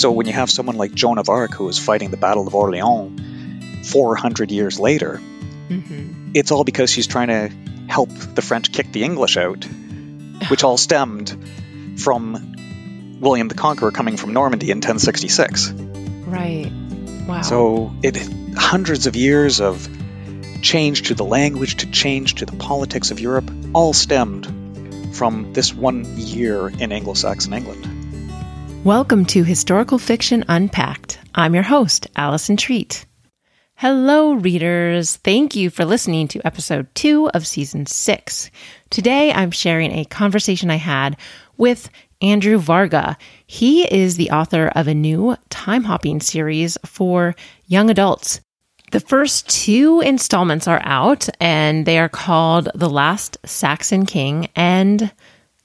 So when you have someone like Joan of Arc who is fighting the Battle of Orleans 400 years later, hmm it's all because she's trying to help the French kick the English out, which all stemmed from William the Conqueror coming from Normandy in 1066. Right. Wow. So it hundreds of years of change to the language, to change to the politics of Europe, all stemmed from this one year in Anglo-Saxon England. Welcome to Historical Fiction Unpacked. I'm your host, Allison Treat. Hello, readers. Thank you for listening to episode two of season six. Today, I'm sharing a conversation I had with Andrew Varga. He is the author of a new time hopping series for young adults. The first two installments are out, and they are called The Last Saxon King and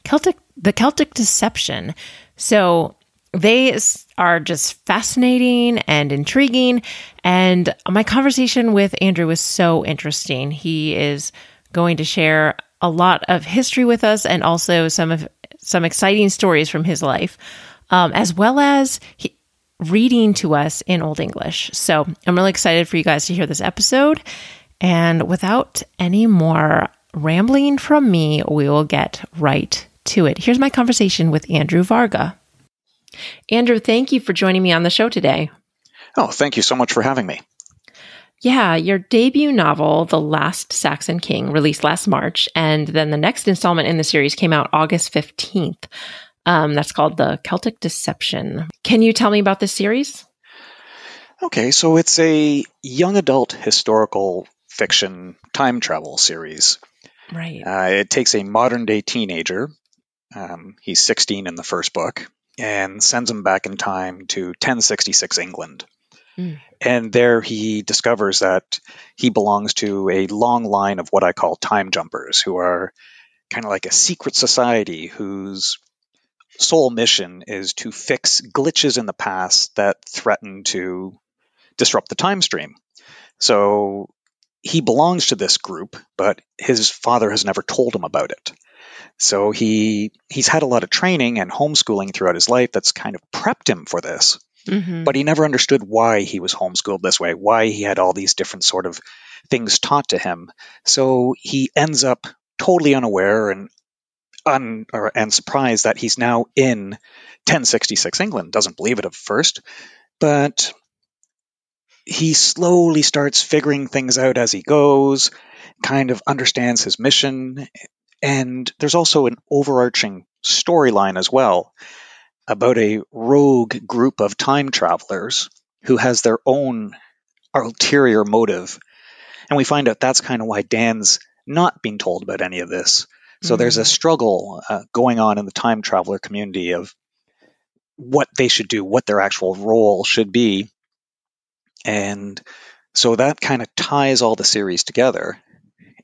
Celtic, The Celtic Deception. So they are just fascinating and intriguing. And my conversation with Andrew was so interesting. He is going to share a lot of history with us and also some of some exciting stories from his life, um, as well as he, reading to us in Old English. So I'm really excited for you guys to hear this episode. And without any more rambling from me, we will get right to it. Here's my conversation with Andrew Varga. Andrew, thank you for joining me on the show today. Oh, thank you so much for having me. Yeah, your debut novel, The Last Saxon King, released last March, and then the next installment in the series came out August 15th. Um, that's called The Celtic Deception. Can you tell me about this series? Okay, so it's a young adult historical fiction time travel series. Right. Uh, it takes a modern day teenager, um, he's 16 in the first book, and sends him back in time to 1066 England. Mm. And there he discovers that he belongs to a long line of what I call time jumpers, who are kind of like a secret society whose sole mission is to fix glitches in the past that threaten to disrupt the time stream. So he belongs to this group, but his father has never told him about it. So he he's had a lot of training and homeschooling throughout his life that's kind of prepped him for this, hmm but he never understood why he was homeschooled this way, why he had all these different sort of things taught to him. So he ends up totally unaware and un, or, and surprised that he's now in 1066 England. Doesn't believe it at first, but he slowly starts figuring things out as he goes, kind of understands his mission, and there's also an overarching storyline as well about a rogue group of time travelers who has their own ulterior motive. And we find out that's kind of why Dan's not being told about any of this. So there's a struggle uh, going on in the time traveler community of what they should do, what their actual role should be. And so that kind of ties all the series together.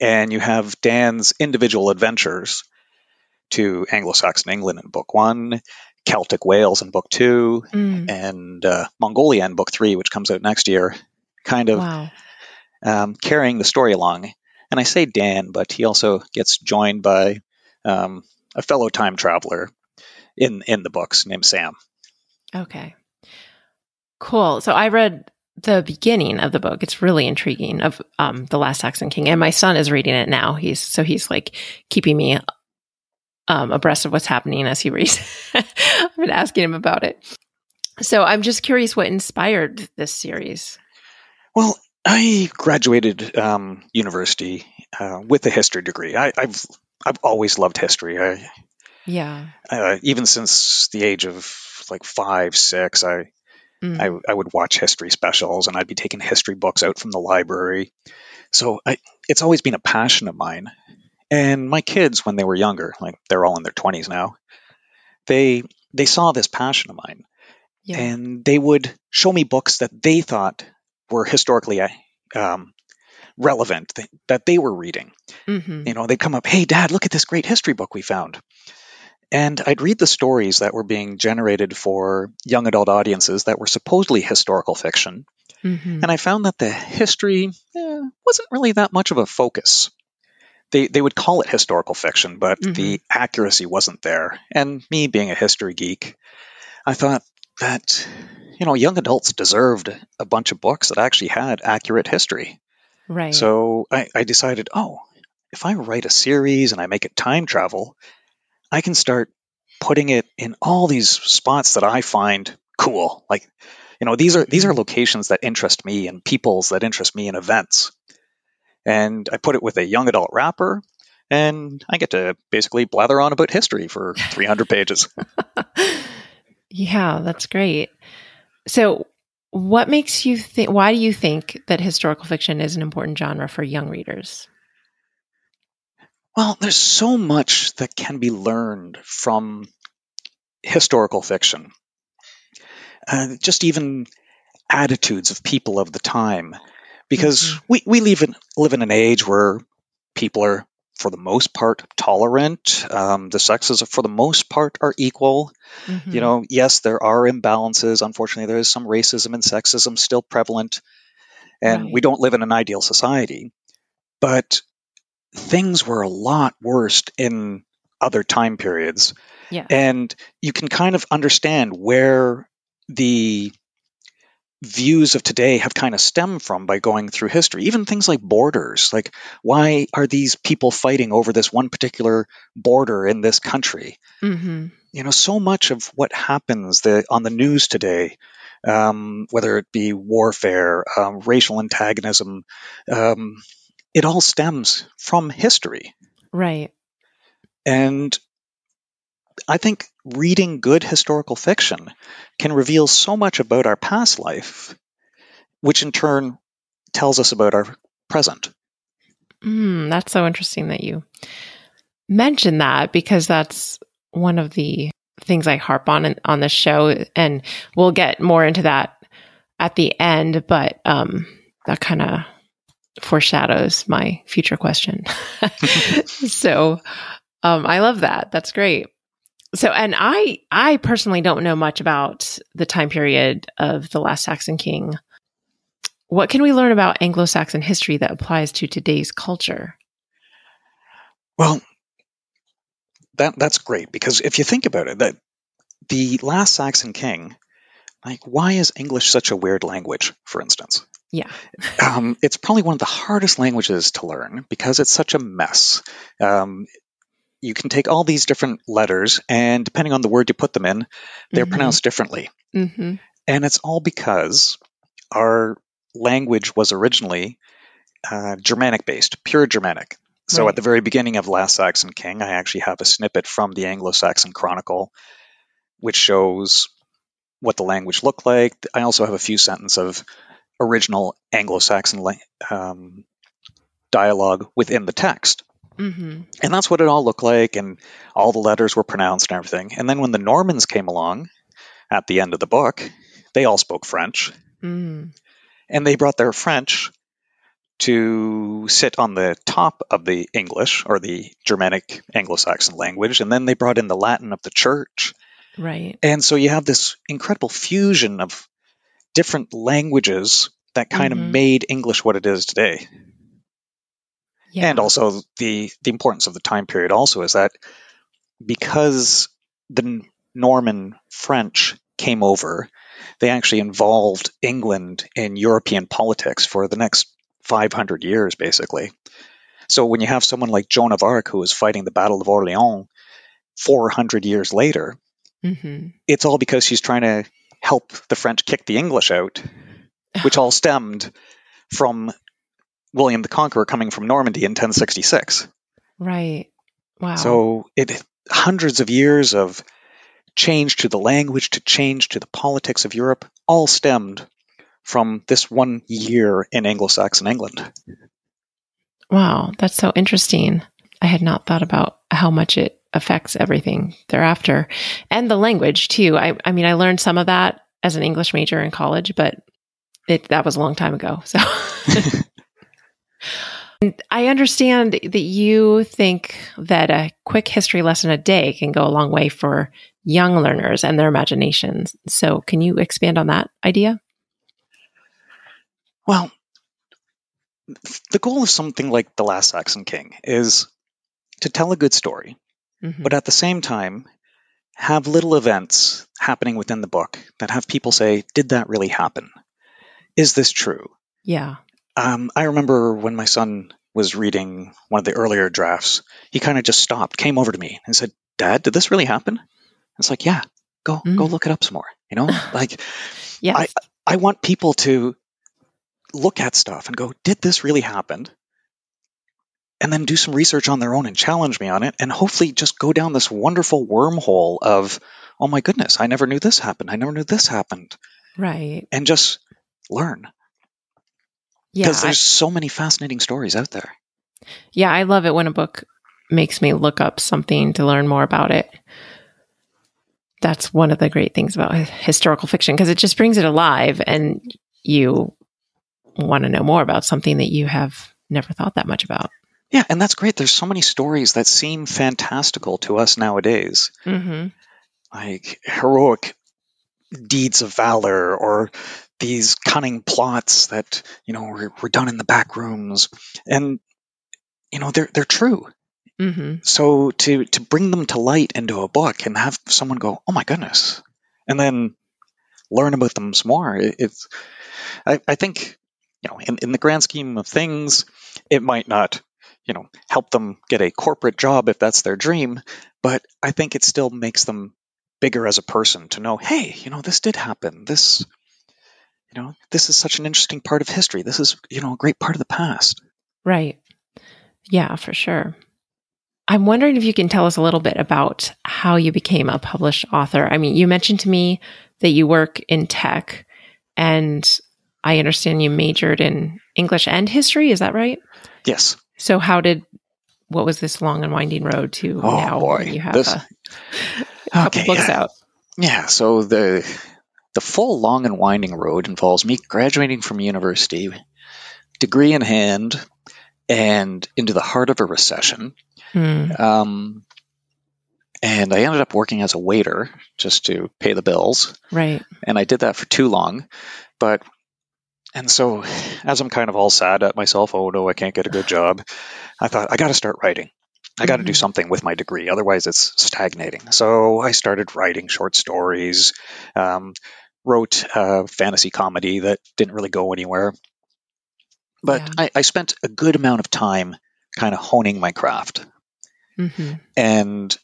And you have Dan's individual adventures to Anglo Saxon England in book one, Celtic Wales in book two, Mm. and uh, Mongolia in book three, which comes out next year, kind of Wow. um, carrying the story along. And I say Dan, but he also gets joined by um, a fellow time traveler in in the books named Sam. Okay. Cool. So I read the beginning of the book. It's really intriguing of um, the Last Saxon King, and my son is reading it now. He's so he's like keeping me um, abreast of what's happening as he reads. I've been asking him about it. So I'm just curious what inspired this series. Well, I graduated um, university uh, with a history degree. I, I've I've always loved history. I, Yeah. uh, even since the age of like five, six, I Mm. I, I would watch history specials and I'd be taking history books out from the library. So I, it's always been a passion of mine. And my kids, when they were younger, like they're all in their 20s now, they they saw this passion of mine yeah. and they would show me books that they thought were historically um, relevant that they were reading. hmm You know, they'd come up, "Hey, Dad, look at this great history book we found." And I'd read the stories that were being generated for young adult audiences that were supposedly historical fiction, hmm and I found that the history eh, wasn't really that much of a focus. They they would call it historical fiction, but Mhm. the accuracy wasn't there. And me being a history geek, I thought that you know young adults deserved a bunch of books that actually had accurate history. Right. So I, I decided, oh, if I write a series and I make it time travel, I can start putting it in all these spots that I find cool. Like, you know, these are these are locations that interest me and peoples that interest me and events. And I put it with a young adult wrapper, and I get to basically blather on about history for 300 pages. yeah, that's great. So, what makes you think? Why do you think that historical fiction is an important genre for young readers? Well, there's so much that can be learned from historical fiction. Uh, just even attitudes of people of the time. Because mm-hmm. we, we live in, live in an age where people are, for the most part, tolerant. Um, the sexes, for the most part, are equal. Mm-hmm. You know, yes, there are imbalances. Unfortunately, there is some racism and sexism still prevalent. And right. we don't live in an ideal society. But things were a lot worse in other time periods. Yeah. And you can kind of understand where the views of today have kind of stemmed from by going through history. Even things like borders. Like, why are these people fighting over this one particular border in this country? Mm-hmm. You know, so much of what happens the, on the news today, um, whether it be warfare, um, racial antagonism, um, it all stems from history. Right. And I think reading good historical fiction can reveal so much about our past life, which in turn tells us about our present. Mm, that's so interesting that you mentioned that because that's one of the things I harp on on the show, and we'll get more into that at the end. But um, that kind of foreshadows my future question. so um, I love that. That's great. So, and I, I personally don't know much about the time period of the last Saxon king. What can we learn about Anglo-Saxon history that applies to today's culture? Well, that that's great because if you think about it, that the last Saxon king, like, why is English such a weird language? For instance, yeah. um, it's probably one of the hardest languages to learn because it's such a mess. Um, you can take all these different letters, and depending on the word you put them in, they're mm-hmm. pronounced differently. Mm-hmm. And it's all because our language was originally uh, Germanic based, pure Germanic. So right. at the very beginning of Last Saxon King, I actually have a snippet from the Anglo Saxon Chronicle, which shows what the language looked like. I also have a few sentences of original Anglo-Saxon um, dialogue within the text. Mm-hmm. And that's what it all looked like, and all the letters were pronounced and everything. And then when the Normans came along at the end of the book, they all spoke French. Mm. And they brought their French to sit on the top of the English or the Germanic Anglo Saxon language. And then they brought in the Latin of the church. Right. And so you have this incredible fusion of different languages that kind mm-hmm. of made English what it is today. Yeah. And also the the importance of the time period also is that because the Norman French came over, they actually involved England in European politics for the next 500 years, basically. So when you have someone like Joan of Arc who was fighting the Battle of Orleans 400 years later, mm-hmm. it's all because she's trying to help the French kick the English out, which all stemmed from William the Conqueror coming from Normandy in 1066. Right. Wow. So it hundreds of years of change to the language, to change to the politics of Europe, all stemmed from this one year in Anglo-Saxon England. Wow, that's so interesting. I had not thought about how much it affects everything thereafter and the language too. I, I mean, I learned some of that as an English major in college, but it, that was a long time ago. So I understand that you think that a quick history lesson a day can go a long way for young learners and their imaginations. So can you expand on that idea? Well, the goal of something like The Last Saxon King is to tell a good story mm-hmm. but at the same time, have little events happening within the book that have people say, Did that really happen? Is this true? Yeah. Um, I remember when my son was reading one of the earlier drafts, he kind of just stopped, came over to me, and said, Dad, did this really happen? It's like, yeah, go Mm. go look it up some more. You know, like Yes. I I want people to look at stuff and go, did this really happen? And then do some research on their own and challenge me on it, and hopefully just go down this wonderful wormhole of, oh my goodness, I never knew this happened. I never knew this happened, right. and just learn Yeah. because I- there's so many fascinating stories out there. yeah. I love it when a book makes me look up something to learn more about it. That's one of the great things about historical fiction because it just brings it alive and you want to know more about something that you have never thought that much about. Yeah, and that's great. There's so many stories that seem fantastical to us nowadays. Mm-hmm. like heroic deeds of valor or these cunning plots that you know were, were done in the back rooms and you know they're they're true Mm-hmm. so to to bring them to light into a book and have someone go oh my goodness and then learn about them some more it, it's I, I think you know in, in the grand scheme of things it might not you know help them get a corporate job if that's their dream but i think it still makes them bigger as a person to know hey you know this did happen this you know this is such an interesting part of history this is you know a great part of the past Right. Yeah, for sure. I'm wondering if you can tell us a little bit about how you became a published author. I mean, you mentioned to me that you work in tech, and I understand you majored in English and history. Is that right? yes So, how did what was this long and winding road to Oh, now boy. you have This- a couple okay books yeah. out? Yeah, so the the full long and winding road involves me graduating from university, degree in hand, and into the heart of a recession. Hmm. Um, and I ended up working as a waiter just to pay the bills, Right. and I did that for too long. But and so, as I'm kind of all sad at myself, oh no, I can't get a good job. I thought I got to start writing. I got to do Mhm. something with my degree, otherwise it's stagnating. So I started writing short stories, um, wrote a fantasy comedy that didn't really go anywhere. But Yeah. I, I spent a good amount of time kind of honing my craft. hmm And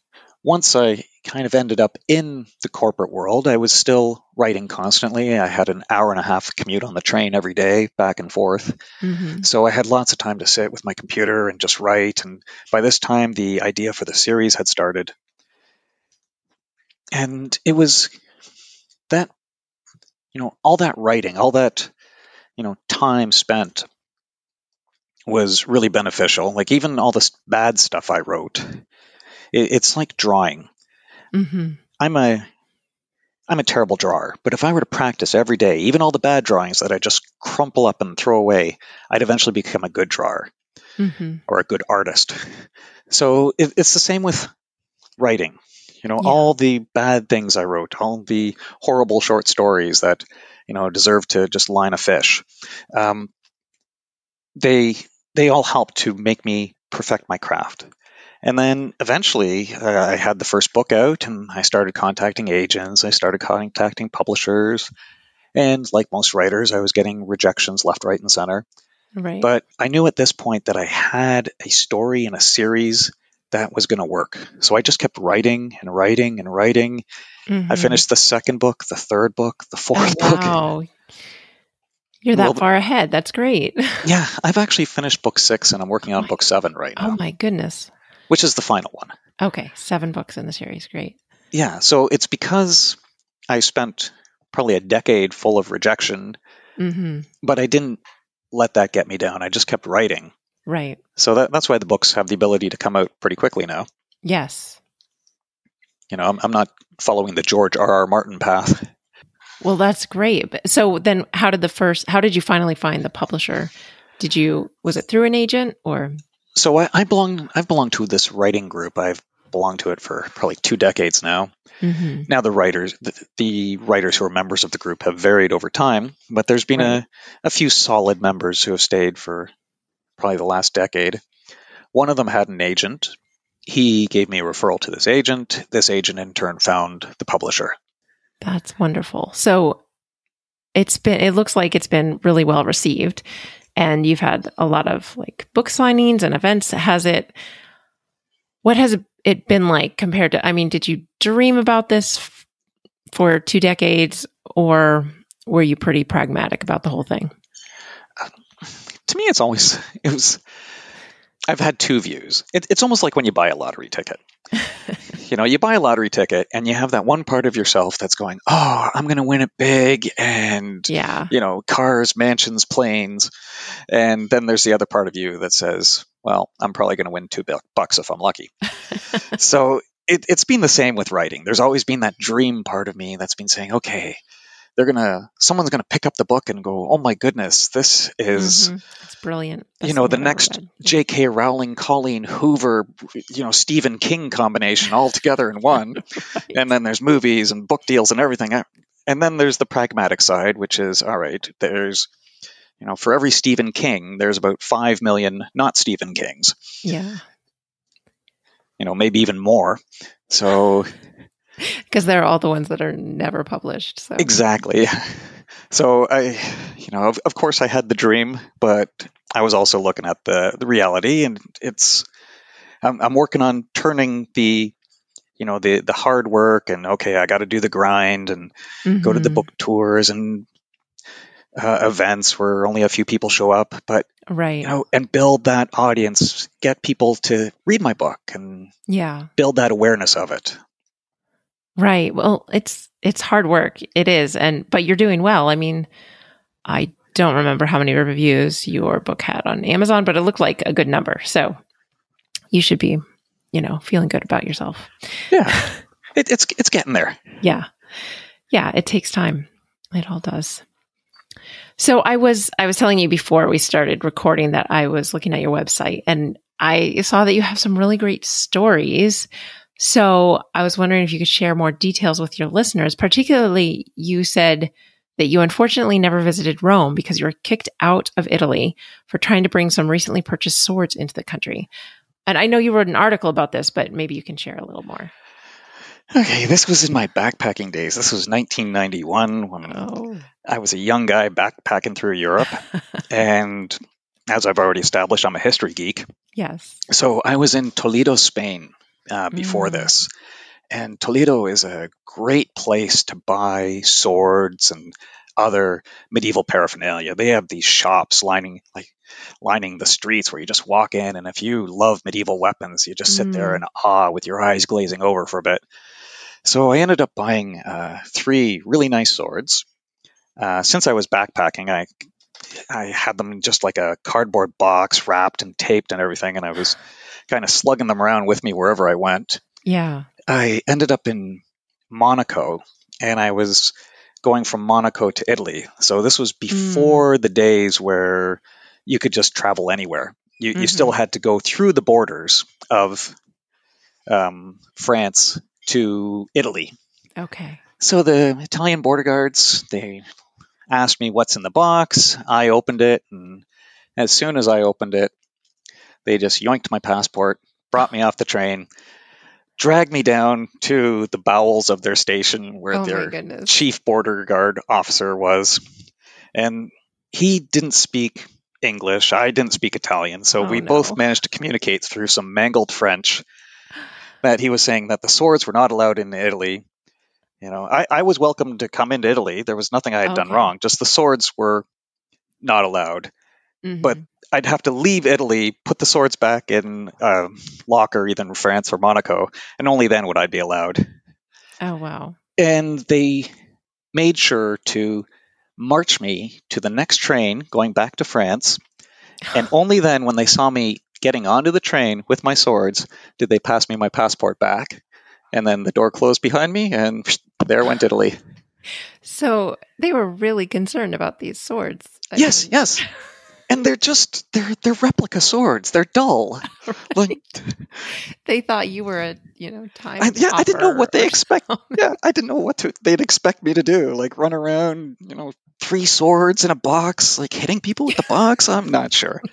once I kind of ended up in the corporate world, I was still writing constantly. I had an hour and a half commute on the train every day, back and forth. hmm So I had lots of time to sit with my computer and just write. And by this time, the idea for the series had started. And it was that, you know, all that writing, all that, you know, time spent was really beneficial. Like even all this bad stuff I wrote, it's like drawing. Hmm I'm a I'm a terrible drawer, but if I were to practice every day, even all the bad drawings that I just crumple up and throw away, I'd eventually become a good drawer hmm or a good artist. So it, it's the same with writing. You know, Yeah. all the bad things I wrote, all the horrible short stories that you know deserve to just line a fish. Um, they they all help to make me perfect my craft. And then eventually, uh, I had the first book out, and I started contacting agents. I started contacting publishers, and like most writers, I was getting rejections left, right, and center. Right. But I knew at this point that I had a story and a series that was going to work. So I just kept writing and writing and writing. I Mhm. finished the second book, the third book, the Oh, fourth book. wow. You're that Well, far ahead. That's great. Yeah, I've actually finished book six and I'm working on book seven right now. Oh my goodness. Which is the final one. Okay, seven books in the series. Great. Yeah, so it's because I spent probably a decade full of rejection, hmm but I didn't let that get me down. I just kept writing. Right. So that, that's why the books have the ability to come out pretty quickly now. Yes. You know, I'm, I'm not following the George R. R. Martin path. Well, that's great. But- So then, how did the first? How did you finally find the publisher? Did you? Was it through an agent or? So I, I belong. I've belonged to this writing group. I've belonged to it for probably two decades now. hmm Now the writers, the, the writers who are members of the group have varied over time, but there's been Right. a, a few solid members who have stayed for probably the last decade. One of them had an agent. He gave me a referral to this agent. This agent in turn found the publisher. That's wonderful. So it's been it looks like it's been really well received and you've had a lot of like book signings and events. Has it what has it been like compared to I mean, did you dream about this f- for two decades or were you pretty pragmatic about the whole thing? to me, it's always it was. I've had two views. It, it's almost like when you buy a lottery ticket. you know, you buy a lottery ticket and you have that one part of yourself that's going, "Oh, I'm going to win it big," and Yeah. you know, cars, mansions, planes, and then there's the other part of you that says, "Well, I'm probably going to win two bucks if I'm lucky." so it, it's been the same with writing. There's always been that dream part of me that's been saying, "Okay." They're gonna. Someone's gonna pick up the book and go, "Oh my goodness, this is Mhm. It's brilliant. you know the next. J.K. Rowling, Colleen Hoover, you know Stephen King combination all together in one, and then there's movies and book deals and everything, and then there's the pragmatic side, which is all right. There's you know for every Stephen King, there's about five million not Stephen Kings, Yeah. you know maybe even more. So Because they're all the ones that are never published. So exactly. So I, you know, of, of course I had the dream, but I was also looking at the the reality, and it's I'm, I'm working on turning the you know the the hard work and okay I got to do the grind and go to the Mhm. book tours and uh, events where only a few people show up but Right. you know and build that audience get people to read my book and yeah. build that awareness of it Right. Well, it's it's hard work. It is, and but you're doing well. I mean, I don't remember how many reviews your book had on Amazon, but it looked like a good number. So you should be, you know, feeling good about yourself. yeah it, it's it's getting there Yeah. Yeah, it takes time. It all does. So I was I was telling you before we started recording that I was looking at your website and I saw that you have some really great stories. So I was wondering if you could share more details with your listeners. Particularly, you said that you unfortunately never visited Rome because you were kicked out of Italy for trying to bring some recently purchased swords into the country. And I know you wrote an article about this, but maybe you can share a little more. okay this was in my backpacking days this was 1991 when Oh. I was a young guy backpacking through Europe and as I've already established I'm a history geek yes. So I was in Toledo, Spain uh, before Mm. this. And Toledo is a great place to buy swords and other medieval paraphernalia. They have these shops lining like lining the streets where you just walk in and if you love medieval weapons, you just sit there Mm. in awe with your eyes glazing over for a bit. So I ended up buying uh, three really nice swords. Uh, since I was backpacking, I I had them in just like a cardboard box, wrapped and taped and everything, and I was kind of slugging them around with me wherever I went. Yeah. I ended up in Monaco, and I was going from Monaco to Italy. So this was before the days where you could just travel anywhere. You, you still had to go through the borders of um, France to Italy. Okay. So the Italian border guards, they asked me what's in the box. I opened it, and as soon as I opened it, they just yoinked my passport, brought me off the train, dragged me down to the bowels of their station where oh their chief border guard officer was. And he didn't speak English. I didn't speak Italian. So Oh, we no. both managed to communicate through some mangled French that he was saying that the swords were not allowed in Italy. You know, I, I was welcome to come into Italy. There was nothing I had done wrong. Just the swords were not allowed. Mhm. but- I'd have to leave Italy, put the swords back in a locker, either in France or Monaco, and only then would I be allowed. oh wow. And they made sure to march me to the next train going back to France. And only then, when they saw me getting onto the train with my swords, did they pass me my passport back. And then the door closed behind me, and there went Italy. So they were really concerned about these swords. I yes, mean, yes. And they're just they're they're replica swords. They're dull. Like They thought you were a you know time. I, yeah, I didn't know what they expect. Yeah, I didn't know what to, they'd expect me to do. Like run around, you know, three swords in a box, like hitting people with the box. I'm not sure.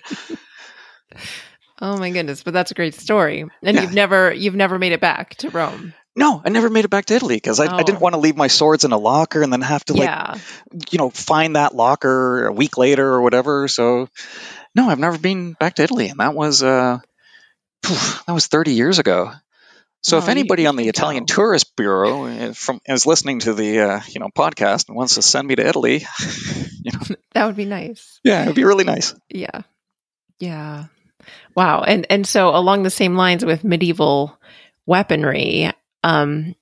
Oh my goodness! But that's a great story. And Yeah. you've never you've never made it back to Rome. No, I never made it back to Italy because I, I didn't Oh. want to leave my swords in a locker and then have to like yeah. you know find that locker a week later or whatever. So no, I've never been back to Italy, and that was uh, that was 30 years ago. So if anybody you on the Italian. Tourist Bureau uh, from is listening to the uh, you know podcast and wants to send me to Italy, you know, That would be nice. yeah, it'd be really nice. Yeah. Yeah. Wow. And and so along the same lines with medieval weaponry, um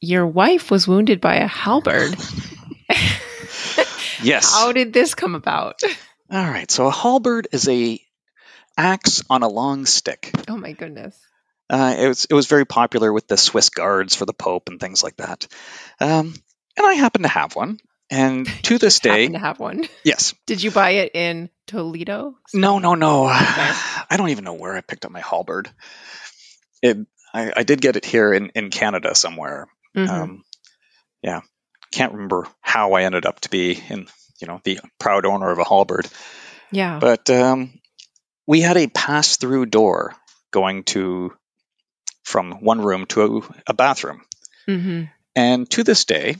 your wife was wounded by a halberd. Yes. How did this come about? All right. So a halberd is a axe on a long stick. Oh my goodness. Uh, it was it was very popular with the Swiss guards for the Pope and things like that. Um, and I happen to have one. And to this day, Happen to have one. yes. Did you buy it in Toledo? No, no, no. I don't even know where I picked up my halberd. It, I, I did get it here in, in Canada somewhere. Mhm. Um, yeah, can't remember how I ended up to be in, you know, the proud owner of a halberd. yeah. But um, we had a pass-through door going to from one room to a bathroom, hmm and to this day,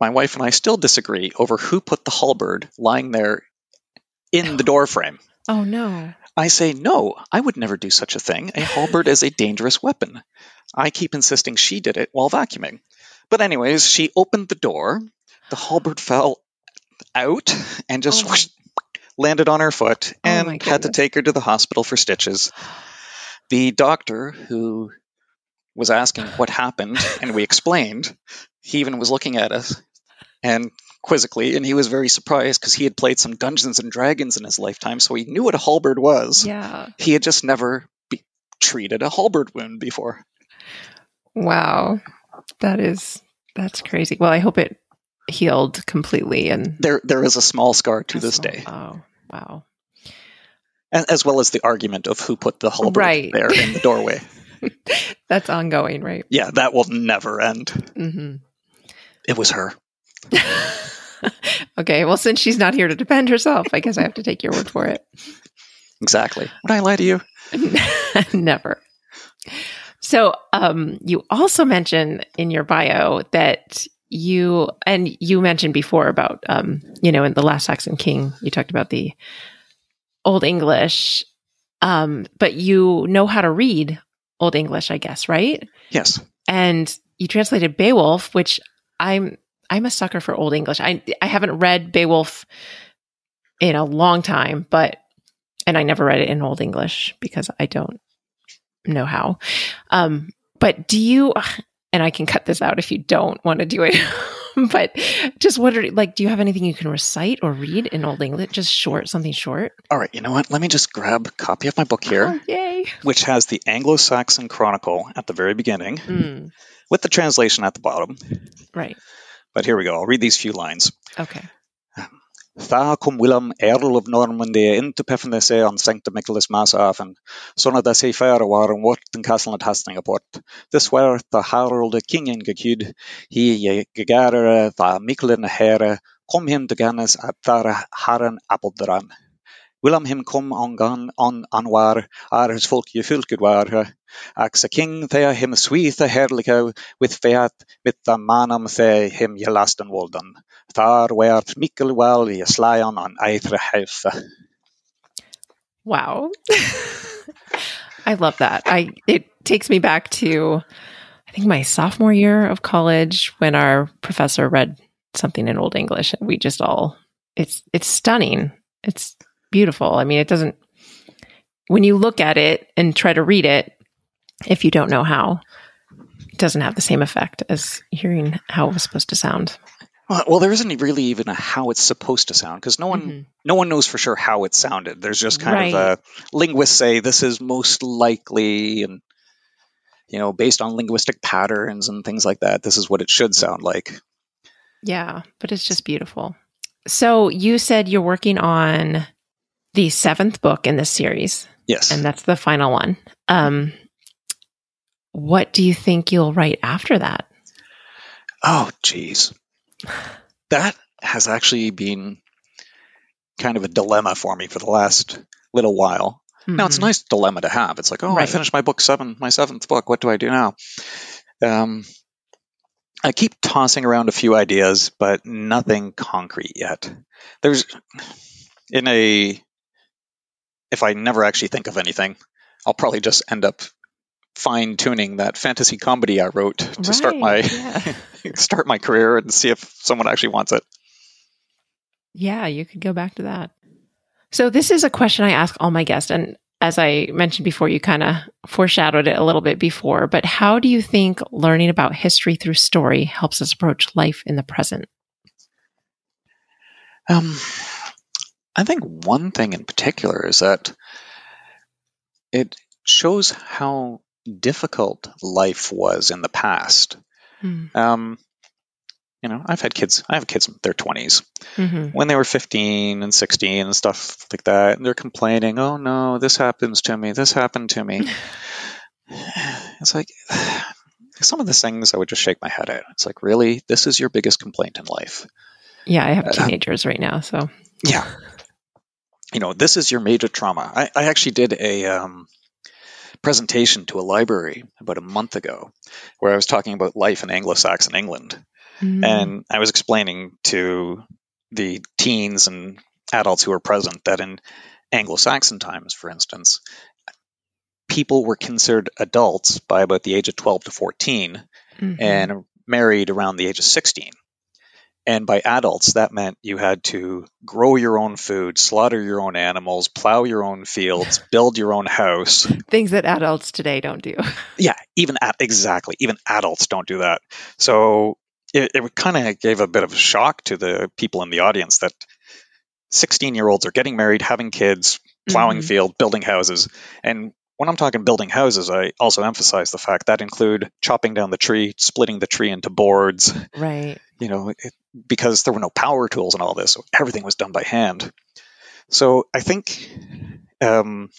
my wife and I still disagree over who put the halberd lying there in the door frame. Oh no. I say, no, I would never do such a thing. A halberd is a dangerous weapon. I keep insisting she did it while vacuuming. But, anyways, she opened the door. The halberd fell out and just Oh whoosh, landed on her foot Oh and my had to take her to the hospital for stitches. The doctor, who was asking what happened, and we explained, he even was looking at us and quizzically, and he was very surprised because he had played some Dungeons and Dragons in his lifetime, so he knew what a halberd was. Yeah. He had just never be- treated a halberd wound before. Wow. That is that's crazy. Well, I hope it healed completely and There, there is a small scar to this That's- day, Oh, wow. a- as well as the argument of who put the halberd Right. there in the doorway. That's ongoing, right? yeah, that will never end. hmm It was her. okay. Well, since she's not here to defend herself, I guess I have to take your word for it. Exactly. Would I lie to you? Never. So, um, you also mention in your bio that you, and you mentioned before about, um, you know, in the last Saxon King, you talked about the Old English, um, but you know how to read Old English, I guess, right? Yes. and you translated Beowulf, which I'm I'm a sucker for Old English. I I haven't read Beowulf in a long time, but and I never read it in Old English because I don't know how. Um, but do you? And I can cut this out if you don't want to do it. but just are like? Do you have anything you can recite or read in Old English? Just short, something short. All right. You know what? Let me just grab a copy of my book here, Oh, yay! which has the Anglo-Saxon Chronicle at the very beginning, Mm, with the translation at the bottom. right. But here we go. I'll read these few lines. Okay. Tha kom Willem, Earl of Normandy, into Pefnese on Sancta Michaelis Massafen, son of the Sefer war den Castle at Hastingaport. This were the Harold King in Gacud, he ye gegare the Michaelin Here, him to Ganes at Thara Haran Appeldran. Willem him kom on anwar, ar his folk je fulked war, eh? ac sa king the him sweet the herliko, with fiat with the manam the him je lasten wolden. Thar werd mikkel wel je slyan on eithre heife. Wow. I love that. I it takes me back to I think my sophomore year of college when our professor read something in old English and we just all it's it's stunning. It's beautiful. I mean, it doesn't when you look at it and try to read it if you don't know how it doesn't have the same effect as hearing how it was supposed to sound. Well, well, there isn't really even a how it's supposed to sound because no one Mhm. no one knows for sure how it sounded. There's just kind Right. of a linguists say this is most likely and you know based on linguistic patterns and things like that. This is what it should sound like. Yeah, but it's just beautiful. So you said you're working on the seventh book in this series, Yes. and that's the final one. Um, what do you think you'll write after that? Oh, geez. That has actually been kind of a dilemma for me for the last little while. Now, it's a Mhm. nice dilemma to have. It's like, oh, I finished my book seven, my seventh book. What do I do now? Um, I keep tossing around a few ideas, but nothing concrete yet. There's in a if I never actually think of anything, I'll probably just end up fine tuning that fantasy comedy I wrote to right, start my yeah. start my career and see if someone actually wants it. Yeah, you could go back to that. So this is a question I ask all my guests and as I mentioned before, you kind of foreshadowed it a little bit before, but how do you think learning about history through story helps us approach life in the present? Um, I think one thing in particular is that it shows how difficult life was in the past. Mm. Um, you know, I've had kids. I have kids in their 20s. Mm-hmm. When they were 15 and 16 and stuff like that, and they're complaining, "Oh no, this happens to me. This happened to me." it's like some of the things I would just shake my head at. It's like, really, this is your biggest complaint in life? Yeah, I have uh, teenagers uh, right now, so yeah. You know, this is your major trauma. I, I actually did a um, presentation to a library about a month ago where I was talking about life in Anglo-Saxon England Mm. And I was explaining to the teens and adults who were present that in Anglo Saxon times, for instance, people were considered adults by about the age of 12 to 14 mm-hmm. and married around the age of 16. And by adults, that meant you had to grow your own food, slaughter your own animals, plow your own fields, build your own house. Things that adults today don't do. yeah, even at, exactly. Even adults don't do that. So it, it kind of gave a bit of a shock to the people in the audience that 16 year olds are getting married, having kids, plowing mm-hmm. field, building houses. And when I'm talking building houses, I also emphasize the fact that include chopping down the tree, splitting the tree into boards. Right. You know, it, because there were no power tools and all this, so everything was done by hand. So I think um,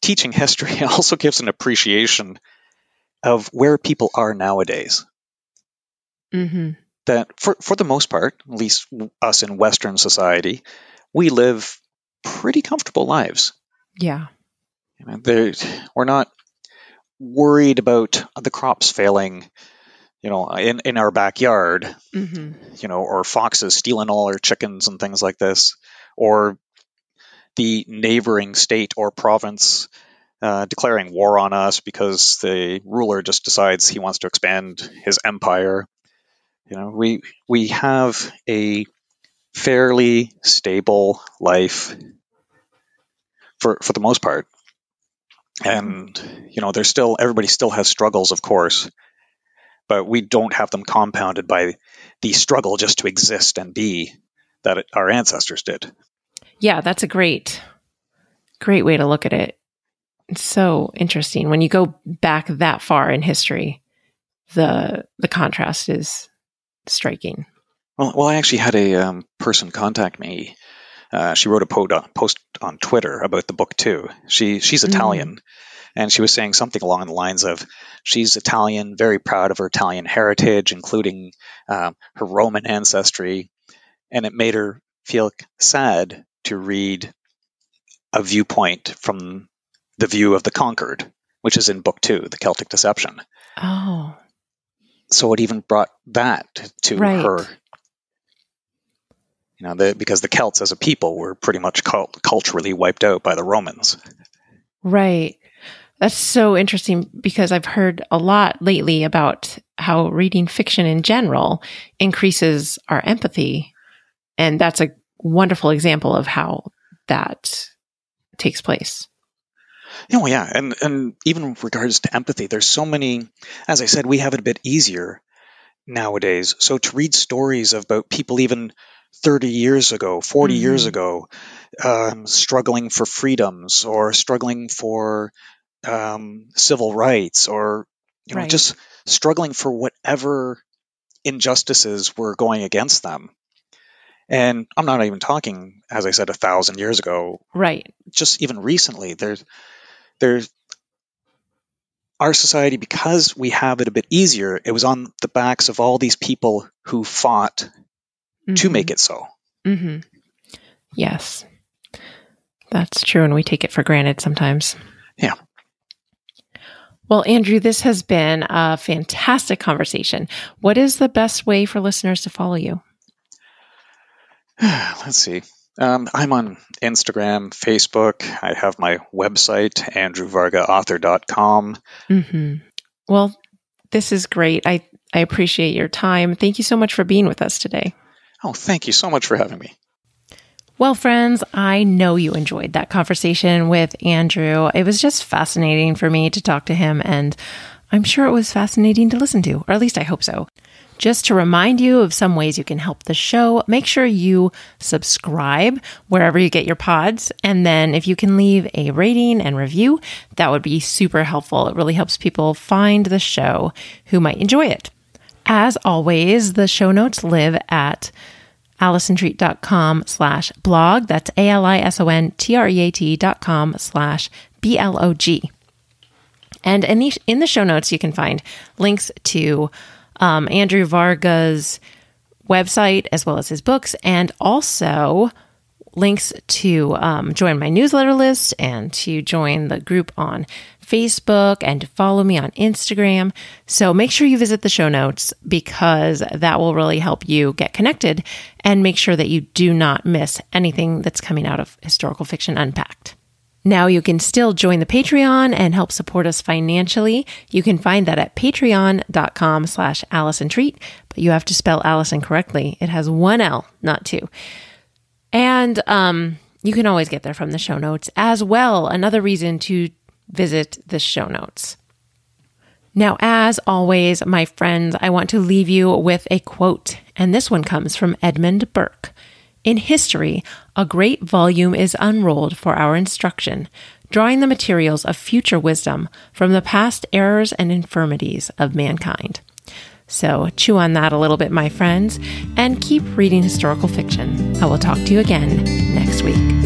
teaching history also gives an appreciation of where people are nowadays. Mm-hmm. That for for the most part, at least us in Western society, we live pretty comfortable lives. Yeah, you know, we're not worried about the crops failing you know, in, in our backyard, mm-hmm. you know, or foxes stealing all our chickens and things like this, or the neighboring state or province uh, declaring war on us because the ruler just decides he wants to expand his empire. You know, we we have a fairly stable life for for the most part, and you know, there's still everybody still has struggles, of course, but we don't have them compounded by the struggle just to exist and be that our ancestors did. Yeah, that's a great great way to look at it. It's so interesting when you go back that far in history. The the contrast is striking. Well, well, I actually had a um, person contact me. Uh, she wrote a post on Twitter about the book too. She she's mm-hmm. Italian, mm. And she was saying something along the lines of she's Italian, very proud of her Italian heritage, including um, her Roman ancestry, and it made her feel sad to read a viewpoint from the view of the conquered, which is in book two, the Celtic Deception. Oh so it even brought that to right. her. You know, the, because the Celts as a people were pretty much cult- culturally wiped out by the Romans. Right. That's so interesting because I've heard a lot lately about how reading fiction in general increases our empathy. And that's a wonderful example of how that takes place. Oh yeah, and and even in regards to empathy, there's so many. As I said, we have it a bit easier nowadays. So to read stories about people even 30 years ago, 40 mm-hmm. years ago, um, struggling for freedoms or struggling for um, civil rights or you know right. just struggling for whatever injustices were going against them. And I'm not even talking, as I said, a thousand years ago. Right. Just even recently, there's there's our society, because we have it a bit easier, it was on the backs of all these people who fought mm-hmm. to make it so. Mm-hmm. Yes, that's true. And we take it for granted sometimes. Yeah. Well, Andrew, this has been a fantastic conversation. What is the best way for listeners to follow you? Let's see. Um, I'm on Instagram, Facebook. I have my website, andrewvargaauthor.com. Mm-hmm. Well, this is great. I, I appreciate your time. Thank you so much for being with us today. Oh, thank you so much for having me. Well, friends, I know you enjoyed that conversation with Andrew. It was just fascinating for me to talk to him, and I'm sure it was fascinating to listen to, or at least I hope so. Just to remind you of some ways you can help the show, make sure you subscribe wherever you get your pods. And then if you can leave a rating and review, that would be super helpful. It really helps people find the show who might enjoy it. As always, the show notes live at alisontreat.com slash blog. That's A-L-I-S-O-N-T-R-E-A-T dot com slash B-L-O-G. And in the, in the show notes, you can find links to um, Andrew Varga's website as well as his books, and also links to um, join my newsletter list and to join the group on Facebook and to follow me on Instagram. So make sure you visit the show notes because that will really help you get connected and make sure that you do not miss anything that's coming out of Historical Fiction Unpacked. Now you can still join the Patreon and help support us financially. You can find that at patreon.com slash Alison Treat, but you have to spell Alison correctly. It has one L, not two. And um, you can always get there from the show notes as well. Another reason to visit the show notes. Now, as always, my friends, I want to leave you with a quote, and this one comes from Edmund Burke. In history, a great volume is unrolled for our instruction, drawing the materials of future wisdom from the past errors and infirmities of mankind. So, chew on that a little bit, my friends, and keep reading historical fiction. I will talk to you again next week.